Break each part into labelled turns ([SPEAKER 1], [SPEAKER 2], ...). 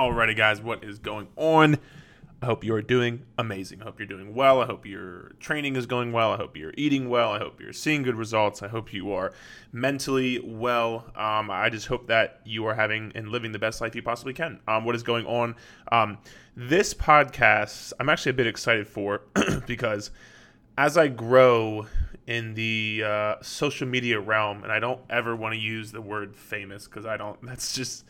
[SPEAKER 1] Alrighty, guys, what is going on? I hope you are doing amazing. I hope you're doing well. I hope your training is going well. I hope you're eating well. I hope you're seeing good results. I hope you are mentally well. Um, I just hope that you are having and living the best life you possibly can. Um, what is going on? Um, this podcast, I'm actually a bit excited for because as I grow in the uh, social media realm, and I don't ever want to use the word famous because I don't, that's just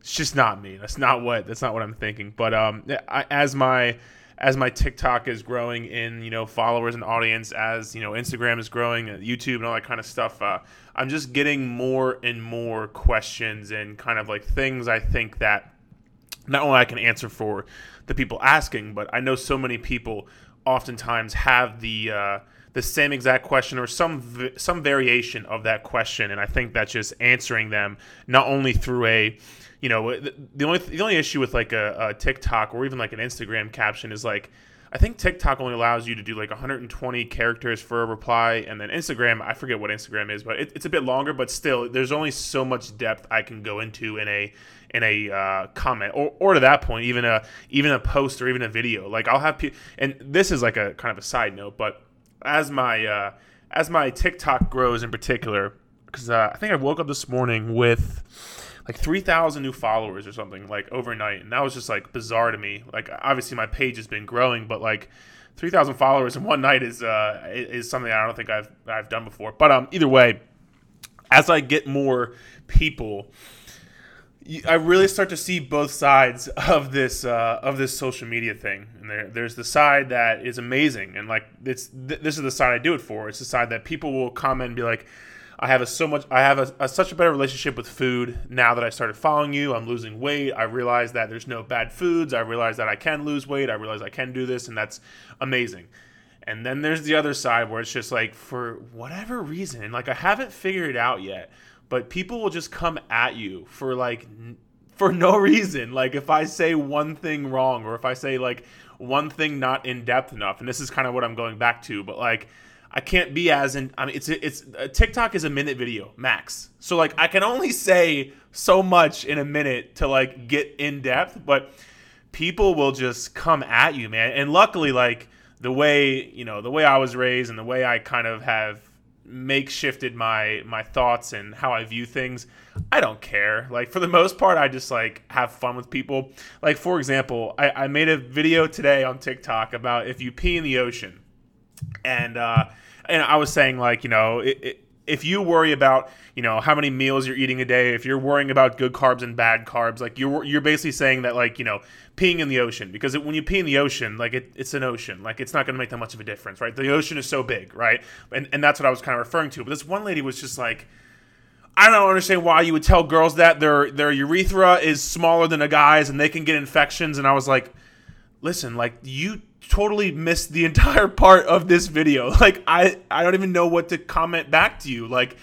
[SPEAKER 1] it's just not me. That's not what that's not what I'm thinking. But um, I, as my as my TikTok is growing in you know followers and audience, as you know Instagram is growing, uh, YouTube and all that kind of stuff, uh, I'm just getting more and more questions and kind of like things I think that not only I can answer for the people asking, but I know so many people oftentimes have the uh, the same exact question or some some variation of that question, and I think that's just answering them not only through a you know the only the only issue with like a, a TikTok or even like an Instagram caption is like I think TikTok only allows you to do like 120 characters for a reply, and then Instagram, I forget what Instagram is, but it, it's a bit longer. But still, there's only so much depth I can go into in a in a uh, comment, or, or to that point, even a even a post or even a video. Like I'll have, pe- and this is like a kind of a side note, but as my uh, as my TikTok grows in particular, because uh, I think I woke up this morning with like 3,000 new followers or something like overnight. And that was just like bizarre to me. Like obviously my page has been growing, but like 3,000 followers in one night is uh, is something I don't think I've I've done before. But um either way, as I get more people, I really start to see both sides of this uh, of this social media thing. And there, there's the side that is amazing, and like it's th- this is the side I do it for. It's the side that people will comment and be like, I have a so much. I have a, a, such a better relationship with food now that I started following you. I'm losing weight. I realize that there's no bad foods. I realize that I can lose weight. I realize I can do this, and that's amazing. And then there's the other side where it's just like for whatever reason, like I haven't figured it out yet, but people will just come at you for like for no reason. Like if I say one thing wrong or if I say like one thing not in depth enough, and this is kind of what I'm going back to, but like I can't be as in. I mean, it's it's uh, TikTok is a minute video max, so like I can only say so much in a minute to like get in depth, but people will just come at you, man. And luckily, like the way you know the way I was raised and the way I kind of have makeshifted my my thoughts and how I view things, I don't care. Like for the most part, I just like have fun with people. Like for example, I, I made a video today on TikTok about if you pee in the ocean and uh, and I was saying like you know it, it, if you worry about you know how many meals you're eating a day, if you're worrying about good carbs and bad carbs, like you're you're basically saying that like you know peeing in the ocean because it, when you pee in the ocean, like it, it's an ocean, like it's not going to make that much of a difference, right? The ocean is so big, right? And and that's what I was kind of referring to. But this one lady was just like. I don't understand why you would tell girls that their their urethra is smaller than a guy's and they can get infections. And I was like, listen, like you totally missed the entire part of this video. Like I I don't even know what to comment back to you. Like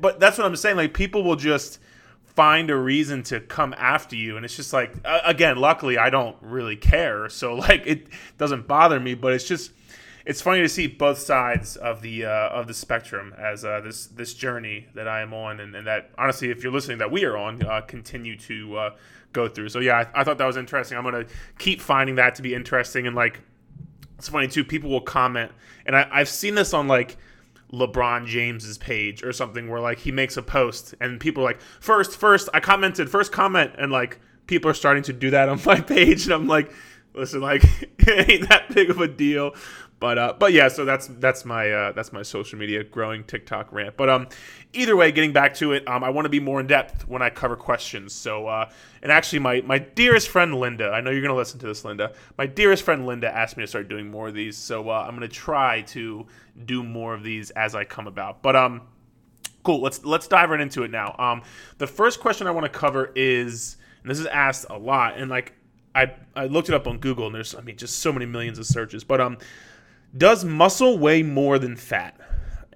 [SPEAKER 1] but that's what I'm saying. Like people will just find a reason to come after you and it's just like uh, again, luckily I don't really care. So like it doesn't bother me, but it's just it's funny to see both sides of the uh, of the spectrum as uh, this this journey that I am on, and, and, that honestly, if you're listening, that we are on, uh, continue to uh, go through. So yeah, I, I, thought that was interesting. I'm gonna keep finding that to be interesting, and like it's funny too. People will comment, and I, I've seen this on like LeBron James's page or something where like he makes a post and people are like, first, first, I commented, first comment, and like people are starting to do that on my page, and I'm like, listen, like it ain't that big of a deal. But uh, but yeah, so that's that's my uh, that's my social media growing TikTok rant. But um, either way, getting back to it, um, I want to be more in depth when I cover questions. So uh, and actually, my my dearest friend Linda, I know you're gonna listen to this, Linda. My dearest friend Linda asked me to start doing more of these, so uh, I'm gonna try to do more of these as I come about. But um, cool. Let's let's dive right into it now. Um, the first question I want to cover is, and this is asked a lot, and like I I looked it up on Google, and there's I mean just so many millions of searches, but um does muscle weigh more than fat?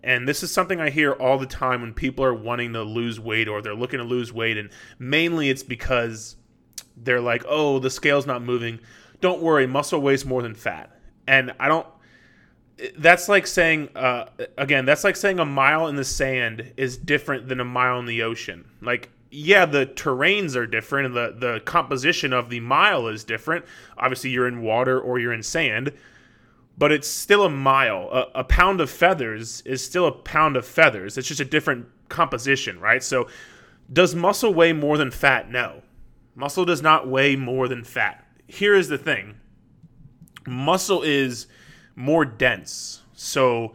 [SPEAKER 1] And this is something I hear all the time when people are wanting to lose weight or they're looking to lose weight. And mainly it's because they're like, oh, the scale's not moving. Don't worry, muscle weighs more than fat. And I don't, that's like saying, uh, again, that's like saying a mile in the sand is different than a mile in the ocean. Like, yeah, the terrains are different and the, the composition of the mile is different. Obviously, you're in water or you're in sand, but it's still a mile. A, a pound of feathers is still a pound of feathers. It's just a different composition, right? So, does muscle weigh more than fat? No. Muscle does not weigh more than fat. Here is the thing muscle is more dense. So,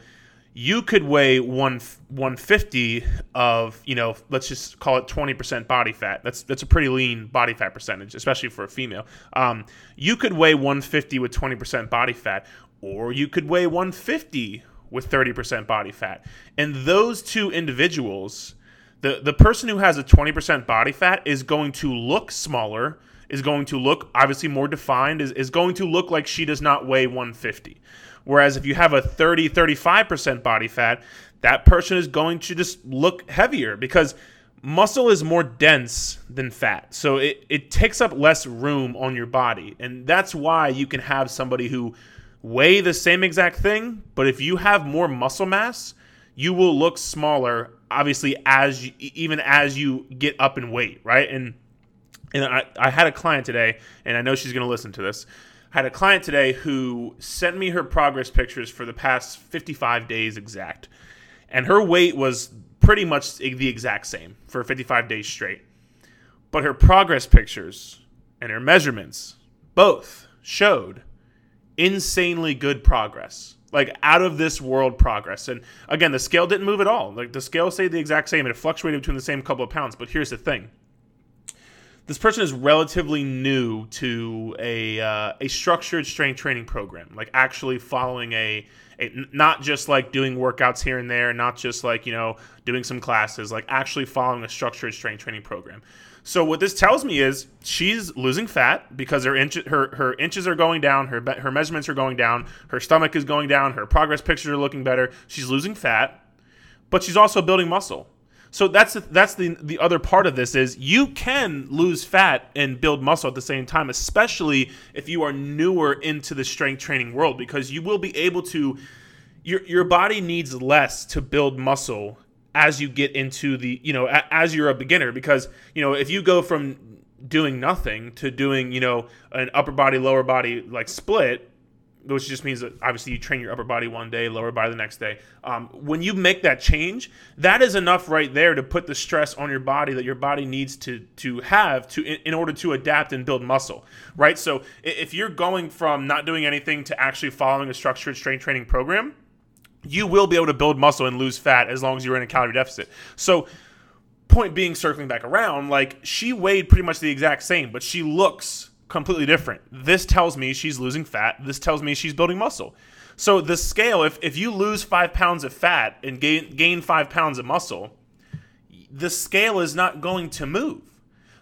[SPEAKER 1] you could weigh one 150 of you know let's just call it 20% body fat. That's that's a pretty lean body fat percentage especially for a female. Um, you could weigh 150 with 20% body fat or you could weigh 150 with 30% body fat. And those two individuals the the person who has a 20% body fat is going to look smaller is going to look obviously more defined is, is going to look like she does not weigh 150 Whereas if you have a 30, 35% body fat, that person is going to just look heavier because muscle is more dense than fat. So it, it takes up less room on your body. And that's why you can have somebody who weigh the same exact thing, but if you have more muscle mass, you will look smaller obviously as you, even as you get up in weight, right? And and I, I had a client today, and I know she's going to listen to this had a client today who sent me her progress pictures for the past 55 days exact. And her weight was pretty much the exact same for 55 days straight. But her progress pictures and her measurements both showed insanely good progress. Like out of this world progress. And again, the scale didn't move at all. Like the scale stayed the exact same. It fluctuated between the same couple of pounds. But here's the thing this person is relatively new to a uh, a structured strength training program, like actually following a, a, not just like doing workouts here and there, not just like you know doing some classes, like actually following a structured strength training program. So what this tells me is she's losing fat because her inch, her her inches are going down, her her measurements are going down, her stomach is going down, her progress pictures are looking better. She's losing fat, but she's also building muscle. So that's that's the the other part of this is you can lose fat and build muscle at the same time, especially if you are newer into the strength training world, because you will be able to your your body needs less to build muscle as you get into the you know as you're a beginner because you know if you go from doing nothing to doing you know an upper body lower body like split which just means that obviously you train your upper body one day, lower body the next day. Um, when you make that change, that is enough right there to put the stress on your body that your body needs to to have to in, in order to adapt and build muscle, right? So if you're going from not doing anything to actually following a structured strength training program, you will be able to build muscle and lose fat as long as you're in a calorie deficit. So point being circling back around like she weighed pretty much the exact same but she looks completely different. This tells me she's losing fat. This tells me she's building muscle. So the scale, if, if you lose five pounds of fat and gain, gain five pounds of muscle, the scale is not going to move.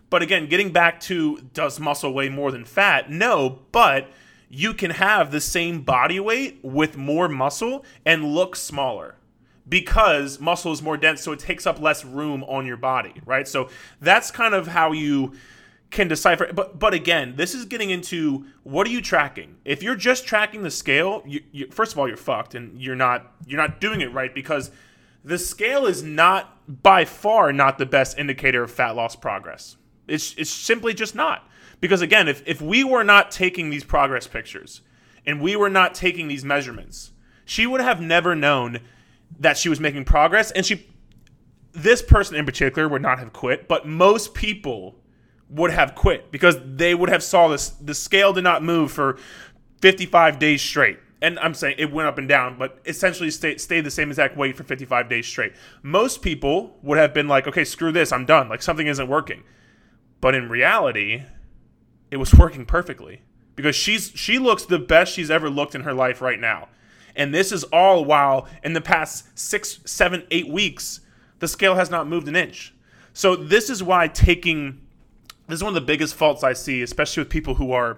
[SPEAKER 1] But again, getting back to does muscle weigh more than fat? No, but you can have the same body weight with more muscle and look smaller because muscle is more dense, so it takes up less room on your body, right? So that's kind of how you can decipher but but again this is getting into what are you tracking? If you're just tracking the scale you, you, first of all you're fucked and you're not you're not doing it right because the scale is not by far not the best indicator of fat loss progress. It's it's simply just not. Because again if, if we were not taking these progress pictures and we were not taking these measurements she would have never known that she was making progress. And she this person in particular would not have quit but most people would have quit because they would have saw this. The scale did not move for 55 days straight. And I'm saying it went up and down, but essentially stayed, stayed the same exact weight for 55 days straight. Most people would have been like, okay, screw this, I'm done. Like something isn't working. But in reality, it was working perfectly because she's she looks the best she's ever looked in her life right now. And this is all while in the past six, seven, eight weeks, the scale has not moved an inch. So this is why taking this is one of the biggest faults I see, especially with people who are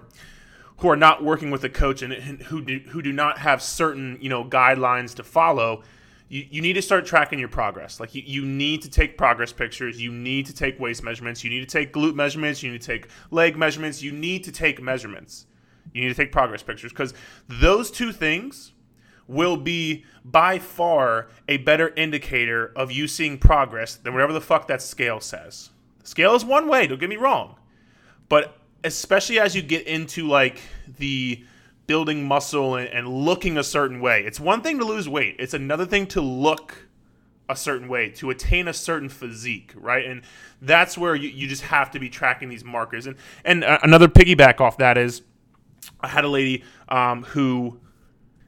[SPEAKER 1] who are not working with a coach and, who do, who do not have certain you know guidelines to follow. You, you need to start tracking your progress. Like you, you need to take progress pictures. You need to take waist measurements. You need to take glute measurements. You need to take leg measurements. You need to take measurements. You need to take progress pictures because those two things will be by far a better indicator of you seeing progress than whatever the fuck that scale says. Scale is one way, don't get me wrong. But especially as you get into like the building muscle and, and looking a certain way, it's one thing to lose weight, it's another thing to look a certain way to attain a certain physique, right? And that's where you, you just have to be tracking these markers. And and uh, another piggyback off that is, I had a lady um, who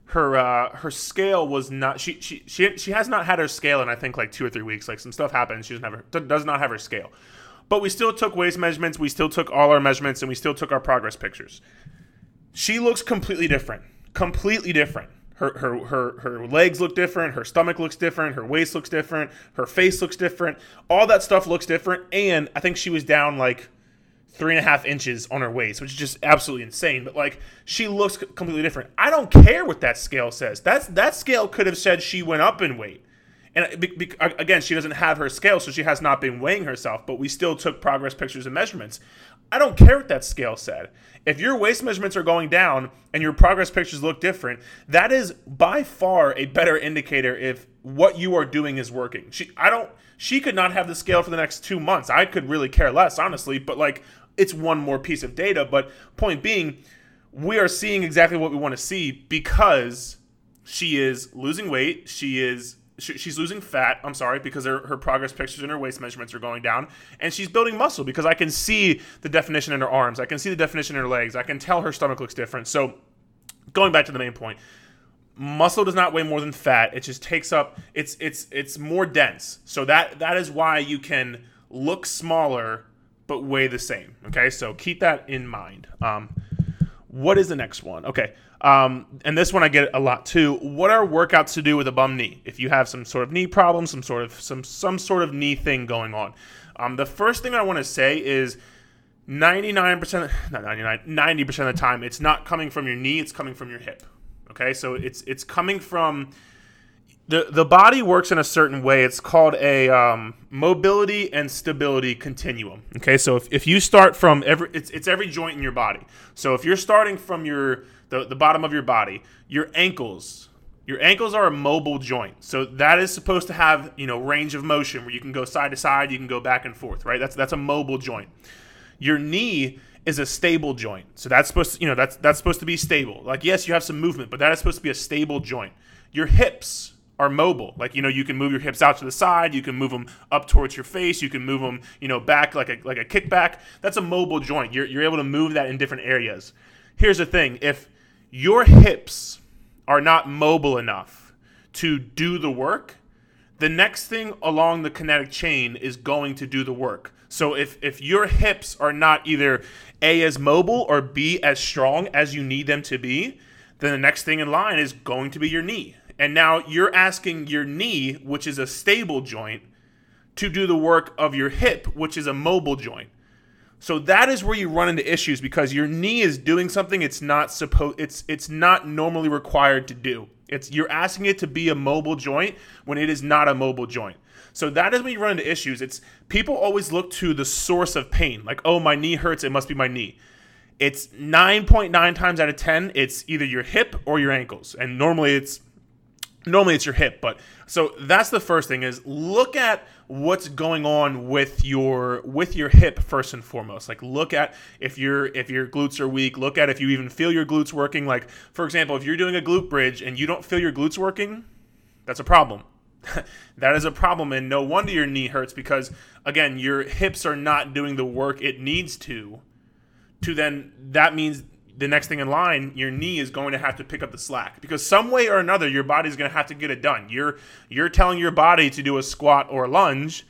[SPEAKER 1] her uh, her scale was not she, she she she has not had her scale in I think like two or three weeks. Like some stuff happened, she doesn't have her does not have her scale. But we still took waist measurements, we still took all our measurements, and we still took our progress pictures. She looks completely different, completely different. Her, her, her, her legs look different. Her stomach looks different. Her waist looks different. Her face looks different. All that stuff looks different. And I think she was down like three and a half inches on her waist, which is just absolutely insane. But like, she looks completely different. I don't care what that scale says. That's that scale could have said she went up in weight. And uh, be, be, again, she doesn't have her scale, so she has not been weighing herself. But we still took progress pictures and measurements. I don't care what that scale said. If your waist measurements are going down and your progress pictures look different, that is by far a better indicator if what you are doing is working. She I don't she could not have the scale for the next 2 months. I could really care less honestly, but like it's one more piece of data, but point being we are seeing exactly what we want to see because she is losing weight, she is she's losing fat. I'm sorry because her, her progress pictures and her waist measurements are going down, and she's building muscle because I can see the definition in her arms. I can see the definition in her legs. I can tell her stomach looks different. So, going back to the main point, muscle does not weigh more than fat. It just takes up. It's it's it's more dense. So that that is why you can look smaller but weigh the same. Okay, so keep that in mind. Um, what is the next one? Okay. Um, and this one I get a lot too. What are workouts to do with a bum knee? If you have some sort of knee problem, some sort of some some sort of knee thing going on, um, the first thing I want to say is 99%, not 99, 90% of the time, it's not coming from your knee, it's coming from your hip. Okay, so it's it's coming from the the body works in a certain way. It's called a um, mobility and stability continuum. Okay, so if, if you start from every it's it's every joint in your body. So if you're starting from your the, the bottom of your body, your ankles, your ankles are a mobile joint. So that is supposed to have, you know, range of motion where you can go side to side, you can go back and forth, right? That's that's a mobile joint. Your knee is a stable joint. So that's supposed to, you know, that's that's supposed to be stable. Like yes, you have some movement, but that is supposed to be a stable joint. Your hips are mobile. Like you know, you can move your hips out to the side, you can move them up towards your face, you can move them, you know, back like a like a kickback. That's a mobile joint. You're you're able to move that in different areas. Here's the thing: if your hips are not mobile enough to do the work, the next thing along the kinetic chain is going to do the work. So if if your hips are not either A as mobile or B as strong as you need them to be, then the next thing in line is going to be your knee and now you're asking your knee, which is a stable joint, to do the work of your hip, which is a mobile joint. So that is where you run into issues because your knee is doing something it's not supposed it's it's not normally required to do. It's you're asking it to be a mobile joint when it is not a mobile joint. So that is when you run into issues. It's people always look to the source of pain, like, oh, my knee hurts, it must be my knee. It's 9.9 times out of 10, it's either your hip or your ankles. And normally it's normally it's your hip but so that's the first thing is look at what's going on with your with your hip first and foremost. Like look at if your if your glutes are weak look at if you even feel your glutes working. Like for example if you're doing a glute bridge and you don't feel your glutes working that's a problem. That is a problem and no wonder your knee hurts because again your hips are not doing the work it needs to to then that means the next thing in line, your knee is going to have to pick up the slack because some way or another, your body's going to have to get it done. You're you're telling your body to do a squat or a lunge,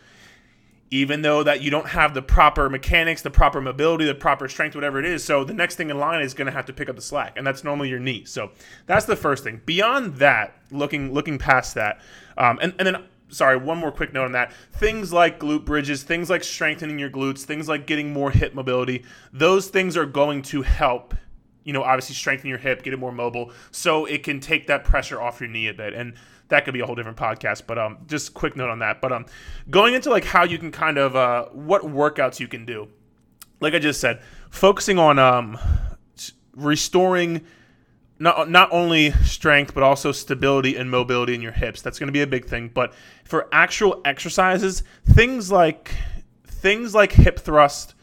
[SPEAKER 1] even though that you don't have the proper mechanics, the proper mobility, the proper strength, whatever it is. So the next thing in line is going to have to pick up the slack, and that's normally your knee. So that's the first thing. Beyond that, looking looking past that, um, and and then sorry, one more quick note on that. Things like glute bridges, things like strengthening your glutes, things like getting more hip mobility, those things are going to help you know, obviously strengthen your hip, get it more mobile, so it can take that pressure off your knee a bit. And that could be a whole different podcast. But um, just quick note on that. But um, going into like how you can kind of uh, what workouts you can do. Like I just said, focusing on um, restoring not not only strength but also stability and mobility in your hips. That's going to be a big thing. But for actual exercises, things like things like hip thrust,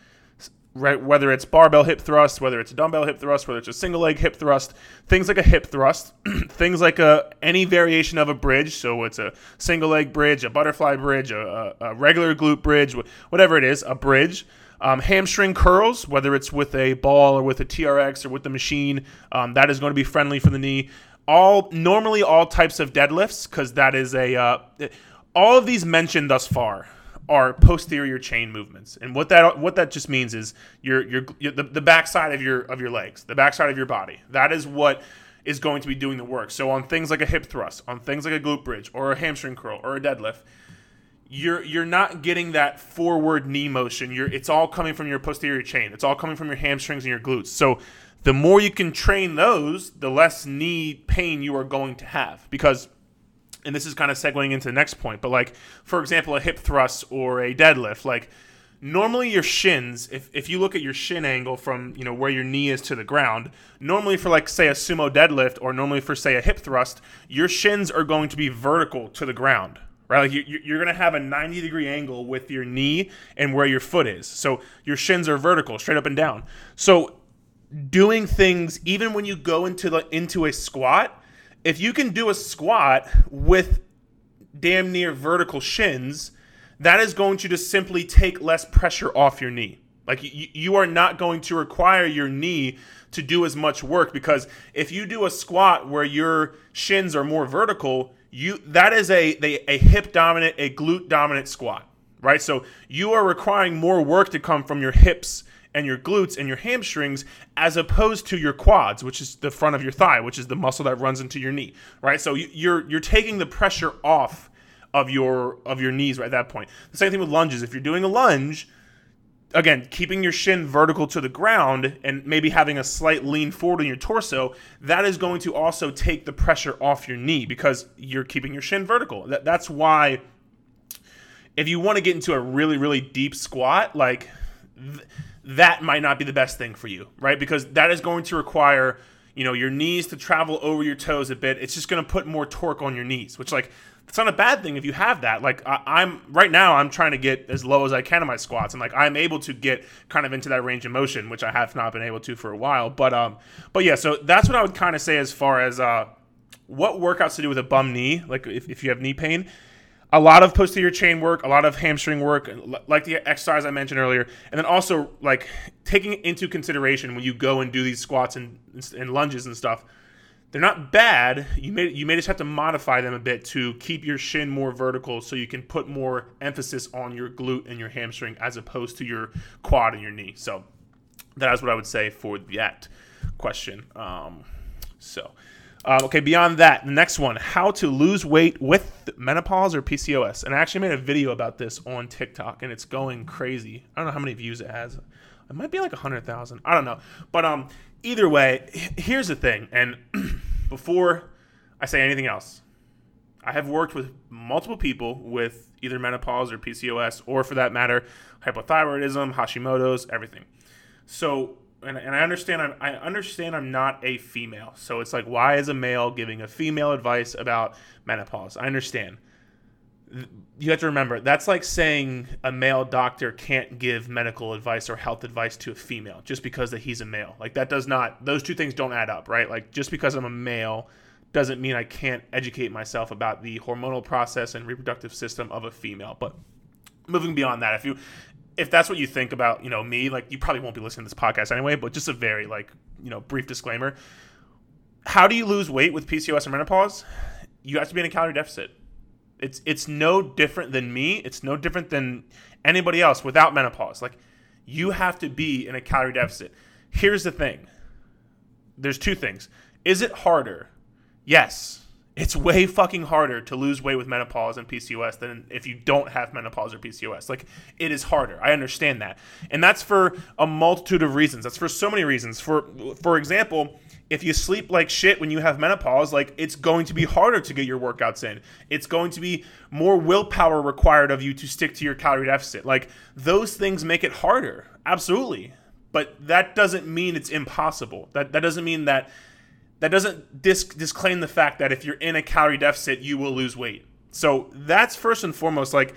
[SPEAKER 1] right? Whether it's barbell hip thrust, whether it's a dumbbell hip thrust, whether it's a single leg hip thrust, things like a hip thrust, things like a any variation of a bridge. So it's a single leg bridge, a butterfly bridge, a, a regular glute bridge, whatever it is, a bridge. Um, hamstring curls, whether it's with a ball or with a TRX or with the machine, um, that is going to be friendly for the knee. All normally all types of deadlifts because that is a uh, all of these mentioned thus far are posterior chain movements, and what that what that just means is your your, your the, the backside of your of your legs, the backside of your body. That is what is going to be doing the work. So on things like a hip thrust, on things like a glute bridge or a hamstring curl or a deadlift, you're you're not getting that forward knee motion. You're it's all coming from your posterior chain. It's all coming from your hamstrings and your glutes. So the more you can train those, the less knee pain you are going to have because and this is kind of segueing into the next point, but like for example, a hip thrust or a deadlift, like normally your shins, if, if you look at your shin angle from you know where your knee is to the ground, normally for like say a sumo deadlift or normally for say a hip thrust, your shins are going to be vertical to the ground right? Like you, you're going to have a 90 degree angle with your knee and where your foot is. So your shins are vertical, straight up and down. So doing things, even when you go into the into a squat, if you can do a squat with damn near vertical shins, that is going to just simply take less pressure off your knee. Like you, you are not going to require your knee to do as much work because if you do a squat where your shins are more vertical, you that is a a hip dominant, a glute dominant squat, right? So you are requiring more work to come from your hips and your glutes and your hamstrings as opposed to your quads, which is the front of your thigh, which is the muscle that runs into your knee, right? So you're you're taking the pressure off of your of your knees right at that point. The same thing with lunges. If you're doing a lunge, again, keeping your shin vertical to the ground and maybe having a slight lean forward in your torso, that is going to also take the pressure off your knee because you're keeping your shin vertical. That, that's why if you want to get into a really, really deep squat, like th- that might not be the best thing for you, right? Because that is going to require, you know, your knees to travel over your toes a bit. It's just going to put more torque on your knees, which like it's not a bad thing if you have that. Like I, am right now, I'm trying to get as low as I can in my squats, and like I'm able to get kind of into that range of motion, which I have not been able to for a while. But um, but yeah, so that's what I would kind of say as far as uh, what workouts to do with a bum knee, like if, if you have knee pain. A lot of posterior chain work, a lot of hamstring work, like the exercise I mentioned earlier, and then also like taking into consideration when you go and do these squats and, and lunges and stuff they're not bad. You may you may just have to modify them a bit to keep your shin more vertical, so you can put more emphasis on your glute and your hamstring as opposed to your quad and your knee. So that is what I would say for that question. Um, so. Um, okay, beyond that, the next one how to lose weight with menopause or PCOS. And I actually made a video about this on TikTok and it's going crazy. I don't know how many views it has. It might be like 100,000. I don't know. But um, either way, here's the thing. And before I say anything else, I have worked with multiple people with either menopause or PCOS, or for that matter, hypothyroidism, Hashimoto's, everything. So, and, and I understand I'm, I understand I'm not a female. So it's like, why is a male giving a female advice about menopause? I understand you have to remember that's like saying a male doctor can't give medical advice or health advice to a female just because that he's a male. Like that does not those two things don't add up, right? Like just because I'm a male doesn't mean I can't educate myself about the hormonal process and reproductive system of a female. But moving beyond that, if you if that's what you think about, you know, me, like you probably won't be listening to this podcast anyway, but just a very like, you know, brief disclaimer. How do you lose weight with PCOS or menopause? You have to be in a calorie deficit it's it's no different than me. It's no different than anybody else without menopause. Like you have to be in a calorie deficit. Here's the thing. There's two things. Is it harder? Yes. It's way fucking harder to lose weight with menopause and PCOS than if you don't have menopause or PCOS. Like it is harder. I understand that. And that's for a multitude of reasons. That's for so many reasons. For for example, if you sleep like shit when you have menopause, like it's going to be harder to get your workouts in. It's going to be more willpower required of you to stick to your calorie deficit. Like those things make it harder. Absolutely. But that doesn't mean it's impossible. That that doesn't mean that that doesn't disc- disclaim the fact that if you're in a calorie deficit, you will lose weight. So that's first and foremost like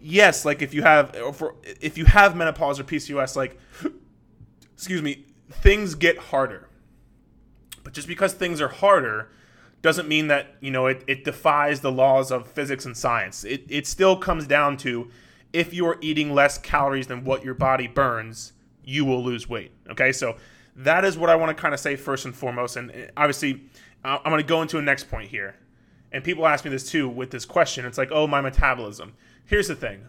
[SPEAKER 1] yes, like if you have for if you have menopause or PCOS, like excuse me, things get harder. But just because things are harder doesn't mean that you know it, it defies the laws of physics and science. It it still comes down to if you are eating less calories than what your body burns, you will lose weight. Okay, so that is what I want to kind of say first and foremost. And eh, obviously, I'm going to go into a next point here. And people ask me this too with this question. It's like, oh, my metabolism. Here's the thing.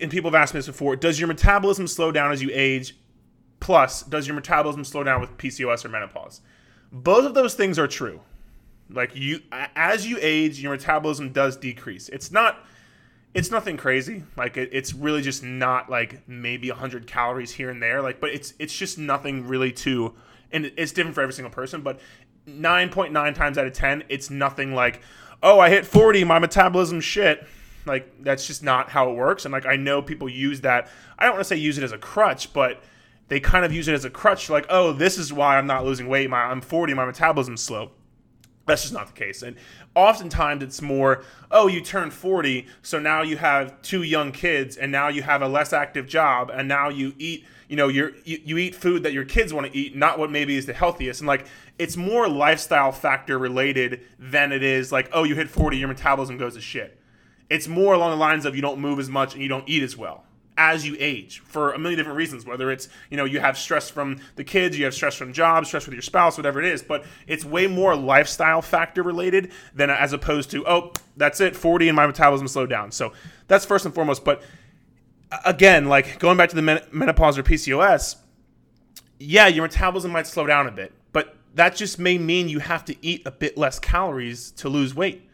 [SPEAKER 1] And people have asked me this before. Does your metabolism slow down as you age? Plus, does your metabolism slow down with PCOS or menopause? Both of those things are true. Like you as you age, your metabolism does decrease. It's not it's nothing crazy. Like it, it's really just not like maybe 100 calories here and there. Like, but it's it's just nothing really too, and it's different for every single person. But 9.9 times out of 10, it's nothing like, oh, I hit 40, my metabolism shit. Like that's just not how it works. And like I know people use that. I don't want to say use it as a crutch, but they kind of use it as a crutch. Like, oh, this is why I'm not losing weight. My I'm 40, my metabolism's slow. That's just not the case. And oftentimes it's more, oh, you turn 40, so now you have two young kids, and now you have a less active job, and now you eat, you know, you you eat food that your kids want to eat, not what maybe is the healthiest. And like, it's more lifestyle factor related than it is like, oh, you hit 40, your metabolism goes to shit. It's more along the lines of you don't move as much and you don't eat as well as you age for a million different reasons whether it's you know you have stress from the kids you have stress from jobs stress with your spouse whatever it is but it's way more lifestyle factor related than as opposed to oh that's it 40 and my metabolism slowed down. So that's first and foremost but again like going back to the men- menopause or pcos yeah your metabolism might slow down a bit but that just may mean you have to eat a bit less calories to lose weight.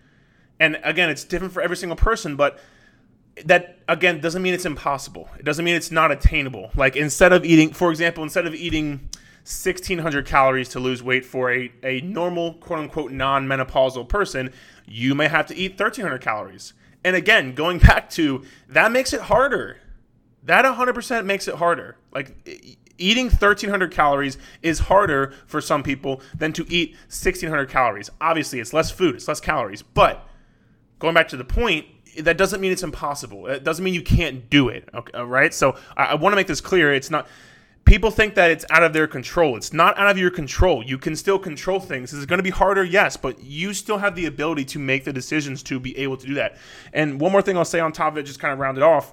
[SPEAKER 1] And again it's different for every single person but that again doesn't mean it's impossible. It doesn't mean it's not attainable. Like instead of eating, for example, instead of eating 1600 calories to lose weight for a, a normal quote unquote non menopausal person, you may have to eat 1300 calories. And again, going back to that makes it harder. That 100% makes it harder. Like eating 1300 calories is harder for some people than to eat 1600 calories. Obviously, it's less food, it's less calories. But going back to the point, that doesn't mean it's impossible. It doesn't mean you can't do it. Okay, right? So I, I want to make this clear. It's not. People think that it's out of their control. It's not out of your control. You can still control things. Is it going to be harder? Yes, but you still have the ability to make the decisions to be able to do that. And one more thing I'll say on top of it, just kind of round it off.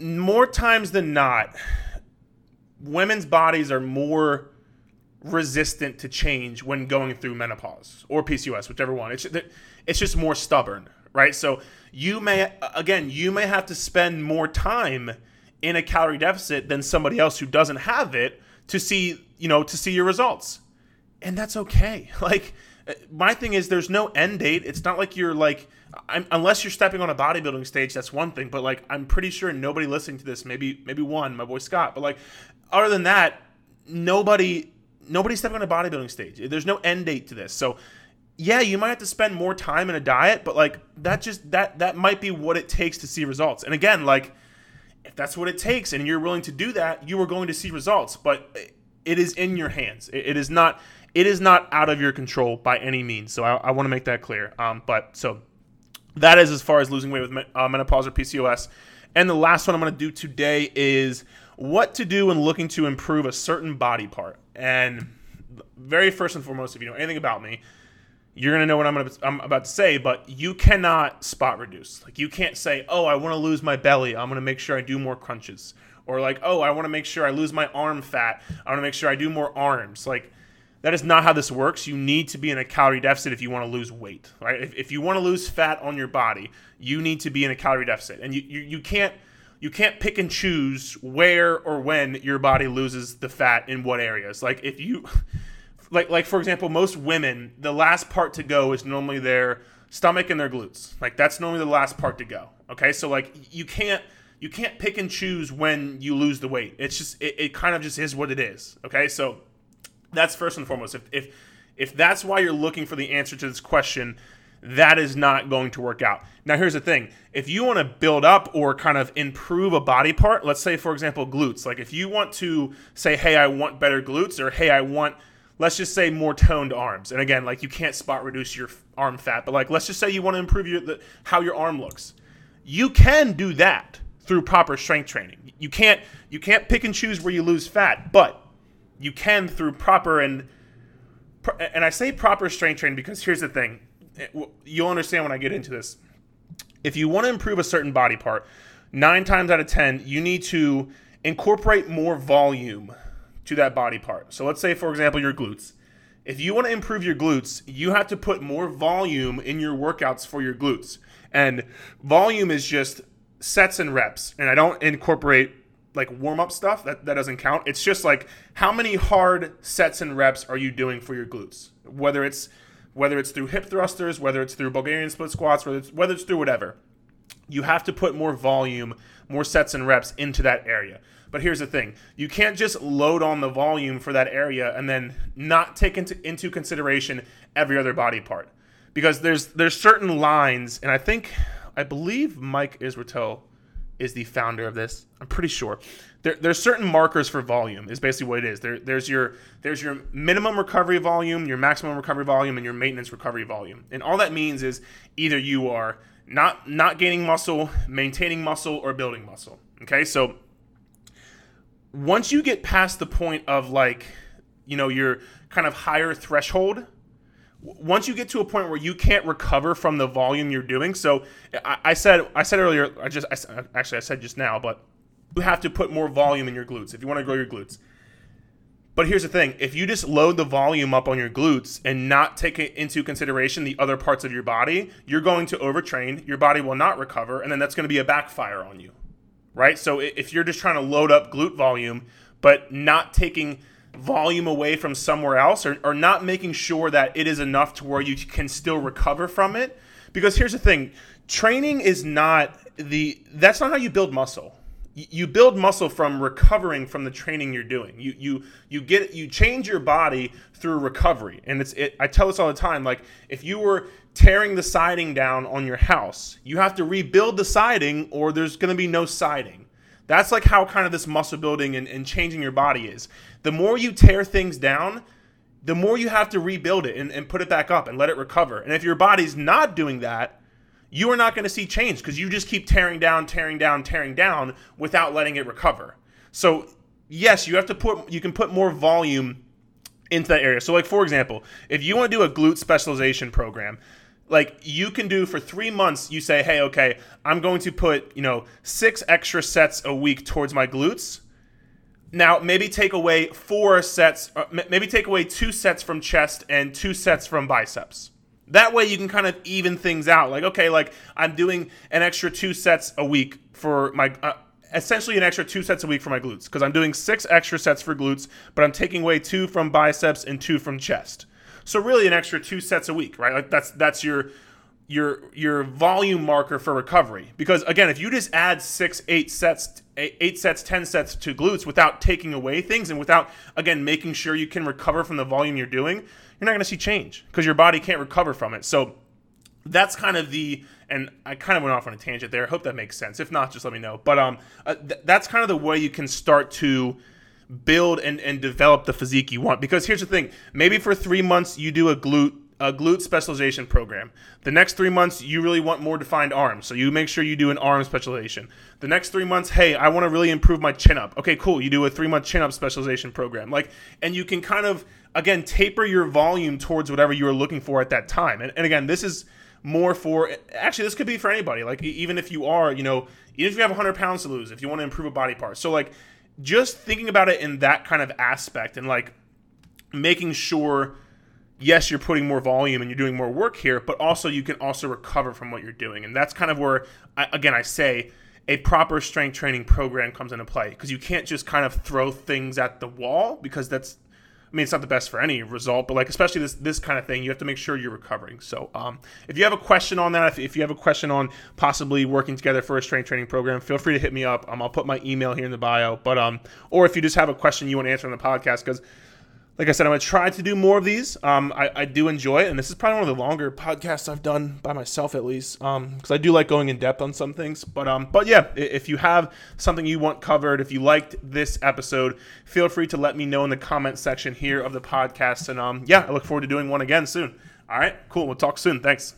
[SPEAKER 1] More times than not, women's bodies are more resistant to change when going through menopause or PCOS, whichever one. It's it's just more stubborn, right? So you may again, you may have to spend more time in a calorie deficit than somebody else who doesn't have it to see, you know, to see your results. And that's okay. Like uh, my thing is there's no end date. It's not like you're like I'm, unless you're stepping on a bodybuilding stage, that's one thing. But like, I'm pretty sure nobody listening to this, maybe maybe one, my boy Scott. But like, other than that, nobody nobody's stepping on a bodybuilding stage. There's no end date to this. So yeah, you might have to spend more time in a diet, but like that just that that might be what it takes to see results. And again, like if that's what it takes and you're willing to do that, you are going to see results. But it is in your hands. it, it is not it is not out of your control by any means. So I, I want to make that clear. Um, but so that is as far as losing weight with uh, menopause or PCOS. And the last one I'm going to do today is what to do when looking to improve a certain body part. And very first and foremost, if you know anything about me, you're gonna know what I'm, gonna, I'm about to say, but you cannot spot reduce. Like you can't say, "Oh, I want to lose my belly. I'm gonna make sure I do more crunches," or like, "Oh, I want to make sure I lose my arm fat. I want to make sure I do more arms." Like that is not how this works. You need to be in a calorie deficit if you want to lose weight, right? If, if you want to lose fat on your body, you need to be in a calorie deficit, and you, you, you can't you can't pick and choose where or when your body loses the fat in what areas. Like if you like like for example, most women, the last part to go is normally their stomach and their glutes. Like that's normally the last part to go. Okay? So like you can't you can't pick and choose when you lose the weight. It's just it, it kind of just is what it is. Okay? So that's first and foremost. If if if that's why you're looking for the answer to this question, that is not going to work out. Now, here's the thing if you want to build up or kind of improve a body part, let's say, for example, glutes, like if you want to say, hey, I want better glutes, or hey, I want let's just say more toned arms. And again, like you can't spot reduce your arm fat, but like let's just say you want to improve your the, how your arm looks. You can do that through proper strength training. You can't you can't pick and choose where you lose fat, but you can through proper and and I say proper strength training because here's the thing. Eh, you'll understand when I get into this. If you want to improve a certain body part, 9 times out of 10, you need to incorporate more volume to that body part. So let's say, for example, your glutes. If you want to improve your glutes, you have to put more volume in your workouts for your glutes. And volume is just sets and reps. And I don't incorporate like warm up stuff, that, that doesn't count. It's just like how many hard sets and reps are you doing for your glutes? Whether it's whether it's through hip thrusters, whether it's through Bulgarian split squats, whether it's whether it's through whatever. You have to put more volume, more sets and reps into that area. But here's the thing you can't just load on the volume for that area and then not take into, into consideration every other body part. Because there's there's certain lines, and I think I believe Mike Israetel is the founder of this. I'm pretty sure. There, there's certain markers for volume is basically what it is. There, there's your there's your minimum recovery volume, your maximum recovery volume, and your maintenance recovery volume. And all that means is either you are not not gaining muscle, maintaining muscle, or building muscle. Okay, so once you get past the point of like, you know, your kind of higher threshold, once you get to a point where you can't recover from the volume you're doing. So I, I said I said earlier, I just I, actually I said just now, but you have to put more volume in your glutes if you want to grow your glutes. But here's the thing: if you just load the volume up on your glutes and not take into consideration the other parts of your body, you're going to overtrain. Your body will not recover, and then that's going to be a backfire on you right? So if you're just trying to load up glute volume, but not taking volume away from somewhere else or, or not making sure that it is enough to where you can still recover from it. Because here's the thing training is not the, that's not how you build muscle you build muscle from recovering from the training you're doing. You you you get you change your body through recovery. And it's it, I tell this all the time like if you were tearing the siding down on your house, you have to rebuild the siding or there's going to be no siding. That's like how kind of this muscle building and, and changing your body is. The more you tear things down, the more you have to rebuild it and, and put it back up and let it recover. And if your body's not doing that, you are not going to see change because you just keep tearing down, tearing down, tearing down without letting it recover. So, yes, you have to put, you can put more volume into that area. So, like, for example, if you want to do a glute specialization program, like you can do for three months, you say, hey, okay, I'm going to put, you know, six extra sets a week towards my glutes. Now, maybe take away four sets, uh, maybe take away two sets from chest and two sets from biceps that way you can kind of even things out. Like, okay, like I'm doing an extra two sets a week for my, uh, essentially an extra two sets a week for my glutes because I'm doing six extra sets for glutes, but I'm taking away two from biceps and two from chest. So really an extra two sets a week, right? Like that's that's your your your volume marker for recovery. Because again, if you just add six, eight sets, eight, sets, ten sets to glutes without taking away things and without again making sure you can recover from the volume you're doing, you're not going to see change because your body can't recover from it. So that's kind of the and I kind of went off on a tangent there. I hope that makes sense. If not, just let me know. But um, uh, th- that's kind of the way you can start to build and, and develop the physique you want. Because here's the thing: maybe for three months you do a glute a glute specialization program. The next three months, you really want more defined arms, so you make sure you do an arm specialization. The next three months, hey, I want to really improve my chin up. Okay, cool. You do a three month chin up specialization program. Like, and you can kind of again taper your volume towards whatever you are looking for at that time. And, and again, this is more for actually this could be for anybody. Like even if you are, you know, even if you have 100 pounds to lose, if you want to improve a body part. So like just thinking about it in that kind of aspect and like making sure yes, you're putting more volume and you're doing more work here, but also you can also recover from what you're doing. And that's kind of where, I, again, I say a proper strength training program comes into play because you can't just kind of throw things at the wall because that's, I mean, it's not the best for any result, but like especially this this kind of thing, you have to make sure you're recovering. So, um, if you have a question on that, if, if you have a question on possibly working together for a strength training program, feel free to hit me up. Um, I'll put my email here in the bio. But um, or if you just have a question you want to answer on the podcast, because like I said, I'm gonna try to do more of these. Um, I, I do enjoy it, and this is probably one of the longer podcasts I've done by myself, at least, because I do like going in depth on some things. But um, but yeah, if you have something you want covered, if you liked this episode, feel free to let me know in the comment section here of the podcast, and um, yeah, I look forward to doing one again soon. All right, cool. We'll talk soon. Thanks.